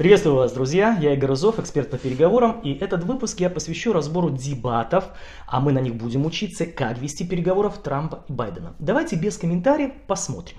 Приветствую вас, друзья! Я Игорь Изов, эксперт по переговорам, и этот выпуск я посвящу разбору дебатов, а мы на них будем учиться, как вести переговоров Трампа и Байдена. Давайте без комментариев посмотрим.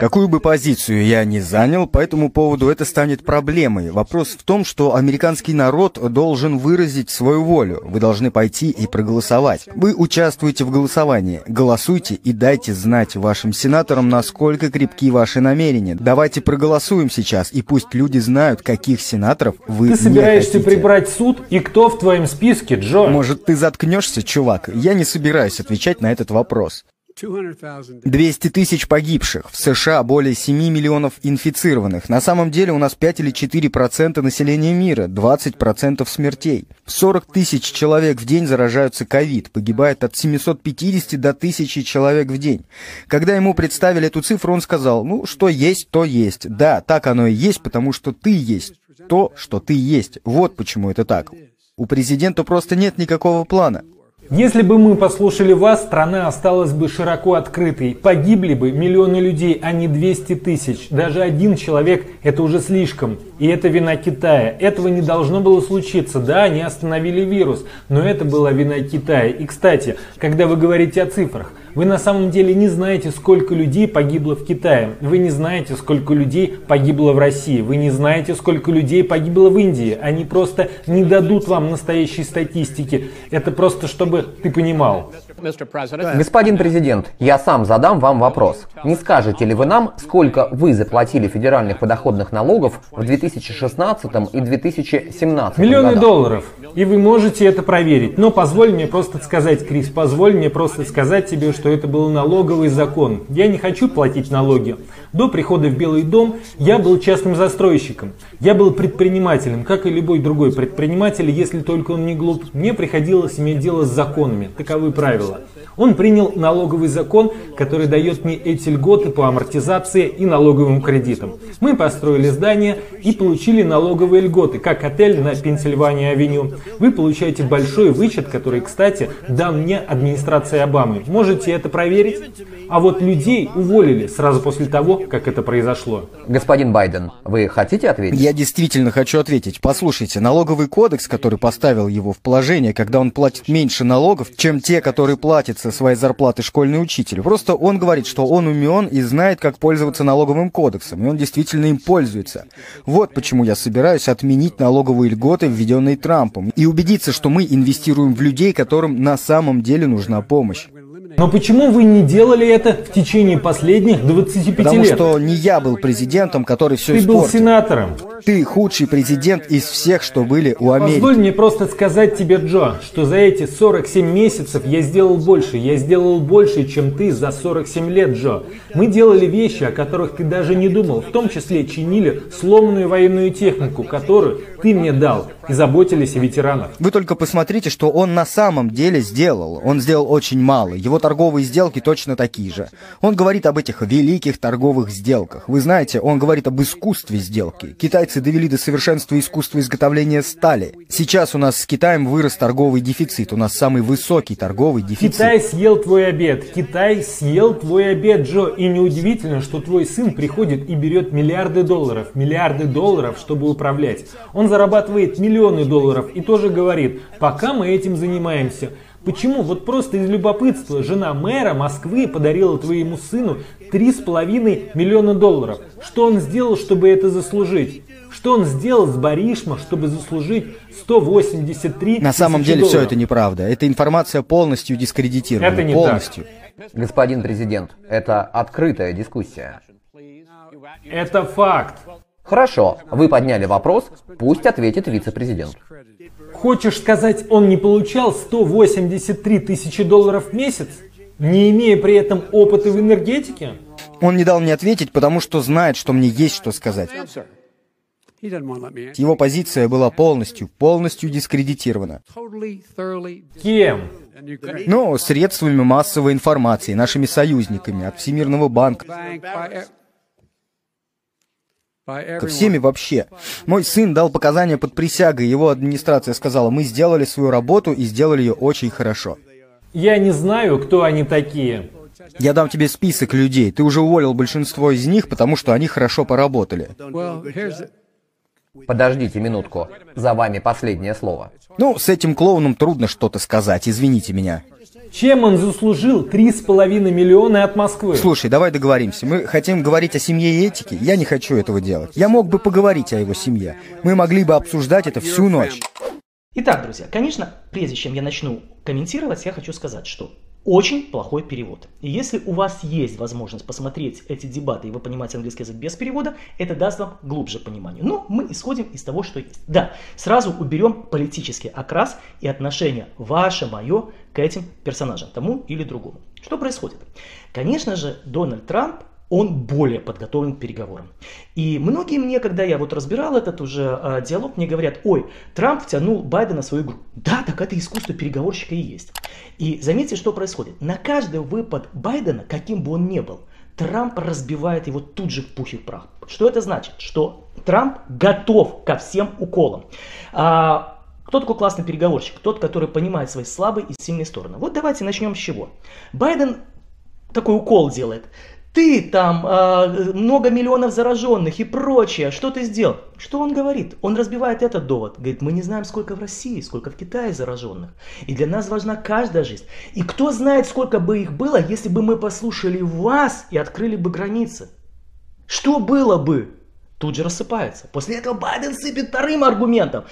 Какую бы позицию я ни занял, по этому поводу это станет проблемой. Вопрос в том, что американский народ должен выразить свою волю. Вы должны пойти и проголосовать. Вы участвуете в голосовании. Голосуйте и дайте знать вашим сенаторам, насколько крепки ваши намерения. Давайте проголосуем сейчас, и пусть люди знают, каких сенаторов вы Ты собираешься хотите. прибрать суд, и кто в твоем списке, Джо? Может, ты заткнешься, чувак? Я не собираюсь отвечать на этот вопрос. 200 тысяч погибших. В США более 7 миллионов инфицированных. На самом деле у нас 5 или 4 процента населения мира, 20 процентов смертей. 40 тысяч человек в день заражаются ковид, погибает от 750 до 1000 человек в день. Когда ему представили эту цифру, он сказал, ну, что есть, то есть. Да, так оно и есть, потому что ты есть то, что ты есть. Вот почему это так. У президента просто нет никакого плана. Если бы мы послушали вас, страна осталась бы широко открытой. Погибли бы миллионы людей, а не 200 тысяч. Даже один человек – это уже слишком. И это вина Китая. Этого не должно было случиться. Да, они остановили вирус, но это была вина Китая. И, кстати, когда вы говорите о цифрах, вы на самом деле не знаете, сколько людей погибло в Китае. Вы не знаете, сколько людей погибло в России. Вы не знаете, сколько людей погибло в Индии. Они просто не дадут вам настоящей статистики. Это просто чтобы ты понимал. Господин президент, я сам задам вам вопрос. Не скажете ли вы нам, сколько вы заплатили федеральных подоходных налогов в 2016 и 2017 Миллионы годах? долларов. И вы можете это проверить. Но позволь мне просто сказать, Крис, позволь мне просто сказать тебе, что это был налоговый закон. Я не хочу платить налоги. До прихода в Белый дом я был частным застройщиком. Я был предпринимателем, как и любой другой предприниматель, если только он не глуп. Мне приходилось иметь дело с законами. Таковы правила. Он принял налоговый закон, который дает мне эти льготы по амортизации и налоговым кредитам. Мы построили здание и получили налоговые льготы, как отель на Пенсильвания-авеню. Вы получаете большой вычет, который, кстати, дан мне администрация Обамы. Можете это проверить? А вот людей уволили сразу после того, как это произошло. Господин Байден, вы хотите ответить? Я действительно хочу ответить. Послушайте, налоговый кодекс, который поставил его в положение, когда он платит меньше налогов, чем те, которые платят со своей зарплаты школьный учитель. Просто он говорит, что он умен и знает, как пользоваться налоговым кодексом, и он действительно им пользуется. Вот почему я собираюсь отменить налоговые льготы, введенные Трампом, и убедиться, что мы инвестируем в людей, которым на самом деле нужна помощь. Но почему вы не делали это в течение последних 25 Потому лет? что не я был президентом, который все Ты был испортил. сенатором. Ты худший президент из всех, что были у Позволь Америки. мне просто сказать тебе, Джо, что за эти 47 месяцев я сделал больше. Я сделал больше, чем ты за 47 лет, Джо. Мы делали вещи, о которых ты даже не думал. В том числе чинили сломанную военную технику, которую ты мне дал. И заботились о ветеранах. Вы только посмотрите, что он на самом деле сделал. Он сделал очень мало. Его торговые сделки точно такие же. Он говорит об этих великих торговых сделках. Вы знаете, он говорит об искусстве сделки. Китайцы довели до совершенства искусство изготовления стали. Сейчас у нас с Китаем вырос торговый дефицит. У нас самый высокий торговый дефицит. Китай съел твой обед. Китай съел твой обед, Джо. И неудивительно, что твой сын приходит и берет миллиарды долларов. Миллиарды долларов, чтобы управлять. Он зарабатывает миллионы долларов и тоже говорит, пока мы этим занимаемся. Почему? Вот просто из любопытства жена мэра Москвы подарила твоему сыну 3,5 миллиона долларов. Что он сделал, чтобы это заслужить? Что он сделал с Баришма, чтобы заслужить 183 На самом деле все долларов? это неправда. Эта информация полностью дискредитирована. Это не полностью. Господин президент, это открытая дискуссия. Это факт. Хорошо, вы подняли вопрос, пусть ответит вице-президент. Хочешь сказать, он не получал 183 тысячи долларов в месяц, не имея при этом опыта в энергетике? Он не дал мне ответить, потому что знает, что мне есть что сказать. Его позиция была полностью, полностью дискредитирована. Кем? Ну, средствами массовой информации, нашими союзниками, от Всемирного банка, ко всеми вообще. Мой сын дал показания под присягой, его администрация сказала, мы сделали свою работу и сделали ее очень хорошо. Я не знаю, кто они такие. Я дам тебе список людей. Ты уже уволил большинство из них, потому что они хорошо поработали. Подождите минутку, за вами последнее слово. Ну, с этим клоуном трудно что-то сказать, извините меня. Чем он заслужил 3,5 миллиона от Москвы? Слушай, давай договоримся. Мы хотим говорить о семье и этике. Я не хочу этого делать. Я мог бы поговорить о его семье. Мы могли бы обсуждать это всю ночь. Итак, друзья, конечно, прежде чем я начну комментировать, я хочу сказать, что очень плохой перевод. И если у вас есть возможность посмотреть эти дебаты, и вы понимаете английский язык без перевода, это даст вам глубже понимание. Но мы исходим из того, что есть. Да, сразу уберем политический окрас и отношение ваше, мое к этим персонажам, тому или другому. Что происходит? Конечно же, Дональд Трамп он более подготовлен к переговорам. И многие мне, когда я вот разбирал этот уже э, диалог, мне говорят, ой, Трамп втянул Байдена в свою игру. Да, так это искусство переговорщика и есть. И заметьте, что происходит. На каждый выпад Байдена, каким бы он ни был, Трамп разбивает его тут же в пух и прах. Что это значит? Что Трамп готов ко всем уколам. А, кто такой классный переговорщик? Тот, который понимает свои слабые и сильные стороны. Вот давайте начнем с чего. Байден такой укол делает ты там э, много миллионов зараженных и прочее, что ты сделал? Что он говорит? Он разбивает этот довод. Говорит, мы не знаем, сколько в России, сколько в Китае зараженных. И для нас важна каждая жизнь. И кто знает, сколько бы их было, если бы мы послушали вас и открыли бы границы. Что было бы? Тут же рассыпается. После этого Байден сыпет вторым аргументом.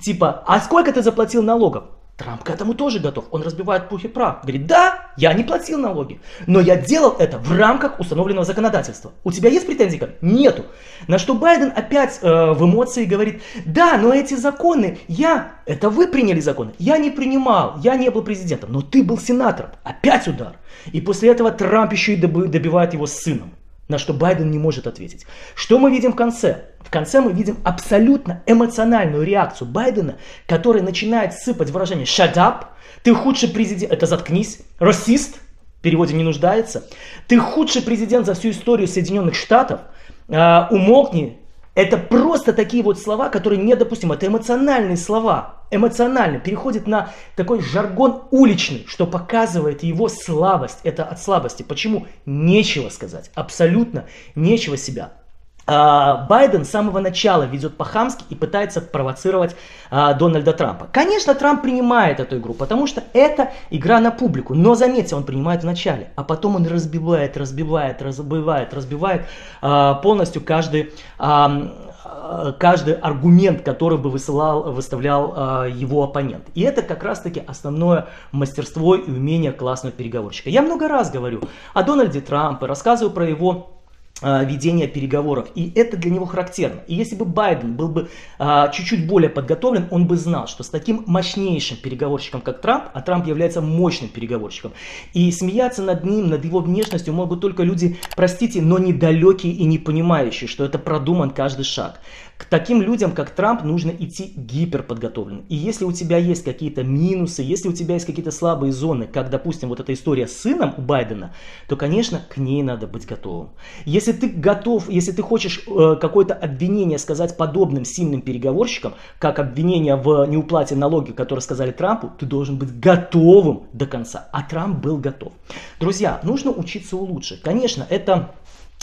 Типа, а сколько ты заплатил налогов? Трамп к этому тоже готов. Он разбивает пух и прах. Говорит, да, я не платил налоги, но я делал это в рамках установленного законодательства. У тебя есть претензии? Нету. На что Байден опять э, в эмоции говорит, да, но эти законы, я, это вы приняли законы, я не принимал, я не был президентом, но ты был сенатором. Опять удар. И после этого Трамп еще и добивает его с сыном на что Байден не может ответить. Что мы видим в конце? В конце мы видим абсолютно эмоциональную реакцию Байдена, который начинает сыпать выражение «shut up», «ты худший президент», это «заткнись», «расист», в переводе не нуждается, «ты худший президент за всю историю Соединенных Штатов», э, «умолкни», это просто такие вот слова, которые недопустимы. Это эмоциональные слова. Эмоционально переходит на такой жаргон уличный, что показывает его слабость. Это от слабости. Почему? Нечего сказать. Абсолютно нечего себя Байден с самого начала ведет по-хамски и пытается провоцировать а, Дональда Трампа. Конечно, Трамп принимает эту игру, потому что это игра на публику. Но заметьте, он принимает в начале, а потом он разбивает, разбивает, разбивает, разбивает а, полностью каждый, а, каждый аргумент, который бы высылал, выставлял а, его оппонент. И это как раз-таки основное мастерство и умение классного переговорщика. Я много раз говорю о Дональде Трампе, рассказываю про его а, ведения переговоров. И это для него характерно. И если бы Байден был бы а, чуть-чуть более подготовлен, он бы знал, что с таким мощнейшим переговорщиком, как Трамп, а Трамп является мощным переговорщиком, и смеяться над ним, над его внешностью могут только люди, простите, но недалекие и не понимающие, что это продуман каждый шаг. К таким людям, как Трамп, нужно идти гиперподготовленным. И если у тебя есть какие-то минусы, если у тебя есть какие-то слабые зоны, как, допустим, вот эта история с сыном у Байдена, то, конечно, к ней надо быть готовым. Если ты готов, если ты хочешь э, какое-то обвинение сказать подобным сильным переговорщикам, как обвинение в неуплате налоги, которые сказали Трампу, ты должен быть готовым до конца. А Трамп был готов. Друзья, нужно учиться у лучших. Конечно, это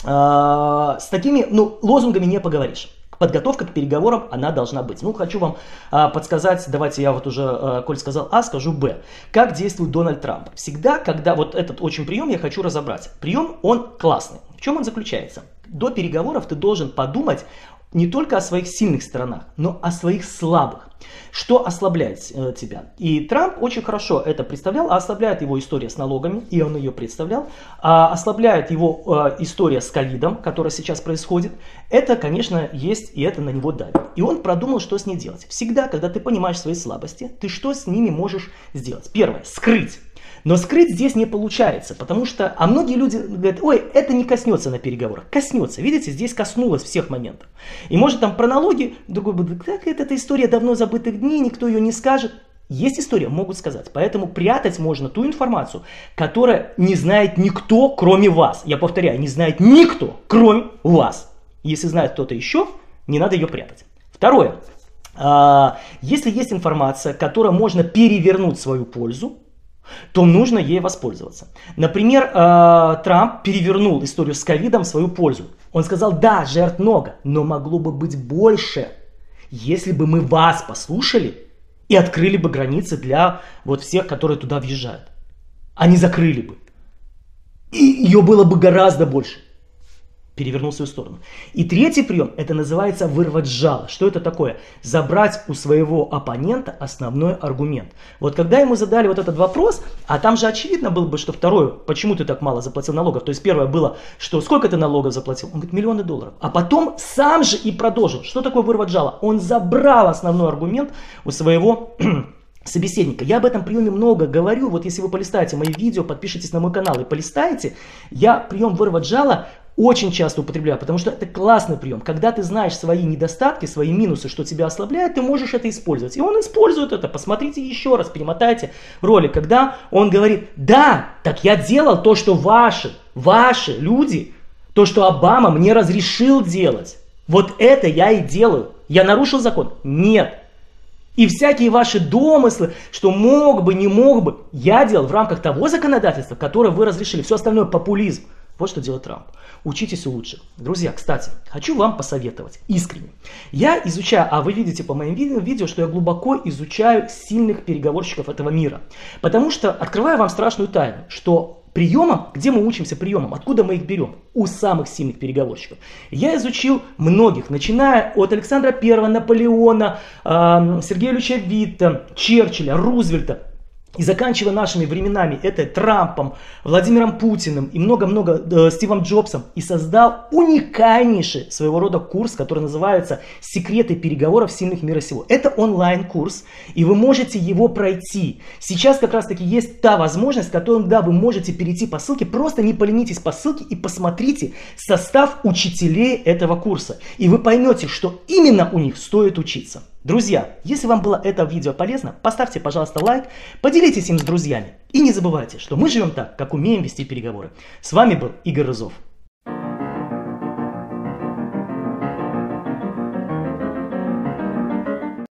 э, с такими ну, лозунгами не поговоришь подготовка к переговорам, она должна быть. Ну, хочу вам а, подсказать, давайте я вот уже, а, коль сказал А, скажу Б. Как действует Дональд Трамп? Всегда, когда вот этот очень прием я хочу разобрать. Прием, он классный. В чем он заключается? До переговоров ты должен подумать не только о своих сильных сторонах, но о своих слабых. Что ослабляет э, тебя? И Трамп очень хорошо это представлял, а ослабляет его история с налогами, и он ее представлял, а ослабляет его э, история с ковидом, которая сейчас происходит. Это, конечно, есть, и это на него давит. И он продумал, что с ней делать. Всегда, когда ты понимаешь свои слабости, ты что с ними можешь сделать? Первое, скрыть. Но скрыть здесь не получается, потому что, а многие люди говорят, ой, это не коснется на переговорах. Коснется, видите, здесь коснулось всех моментов. И может там про налоги, другой будет, как это, эта история давно забытых дней, никто ее не скажет. Есть история, могут сказать. Поэтому прятать можно ту информацию, которая не знает никто, кроме вас. Я повторяю, не знает никто, кроме вас. Если знает кто-то еще, не надо ее прятать. Второе. А, если есть информация, которая можно перевернуть в свою пользу, то нужно ей воспользоваться. Например, э, Трамп перевернул историю с ковидом в свою пользу. Он сказал, да, жертв много, но могло бы быть больше. если бы мы вас послушали и открыли бы границы для вот всех, которые туда въезжают. Они закрыли бы. И ее было бы гораздо больше перевернул свою сторону. И третий прием, это называется вырвать жало. Что это такое? Забрать у своего оппонента основной аргумент. Вот когда ему задали вот этот вопрос, а там же очевидно было бы, что второе, почему ты так мало заплатил налогов. То есть первое было, что сколько ты налогов заплатил? Он говорит, миллионы долларов. А потом сам же и продолжил. Что такое вырвать жало? Он забрал основной аргумент у своего собеседника. Я об этом приеме много говорю. Вот если вы полистаете мои видео, подпишитесь на мой канал и полистаете, я прием вырвать жало очень часто употребляю, потому что это классный прием. Когда ты знаешь свои недостатки, свои минусы, что тебя ослабляет, ты можешь это использовать. И он использует это. Посмотрите еще раз, перемотайте ролик, когда он говорит, да, так я делал то, что ваши, ваши люди, то, что Обама мне разрешил делать. Вот это я и делаю. Я нарушил закон? Нет. И всякие ваши домыслы, что мог бы, не мог бы, я делал в рамках того законодательства, которое вы разрешили. Все остальное популизм. Вот что делает Трамп. Учитесь у лучших. Друзья, кстати, хочу вам посоветовать, искренне. Я изучаю, а вы видите по моим видео, что я глубоко изучаю сильных переговорщиков этого мира. Потому что открываю вам страшную тайну, что приемам, где мы учимся приемам, откуда мы их берем? У самых сильных переговорщиков. Я изучил многих, начиная от Александра I, Наполеона, Сергея Ильича Витта, Черчилля, Рузвельта, и заканчивая нашими временами, это Трампом, Владимиром Путиным и много-много э, Стивом Джобсом, и создал уникальнейший своего рода курс, который называется «Секреты переговоров сильных мира сего». Это онлайн-курс, и вы можете его пройти. Сейчас как раз-таки есть та возможность, которую, да, вы можете перейти по ссылке, просто не поленитесь по ссылке и посмотрите состав учителей этого курса. И вы поймете, что именно у них стоит учиться. Друзья, если вам было это видео полезно, поставьте, пожалуйста, лайк, поделитесь им с друзьями. И не забывайте, что мы живем так, как умеем вести переговоры. С вами был Игорь Рызов.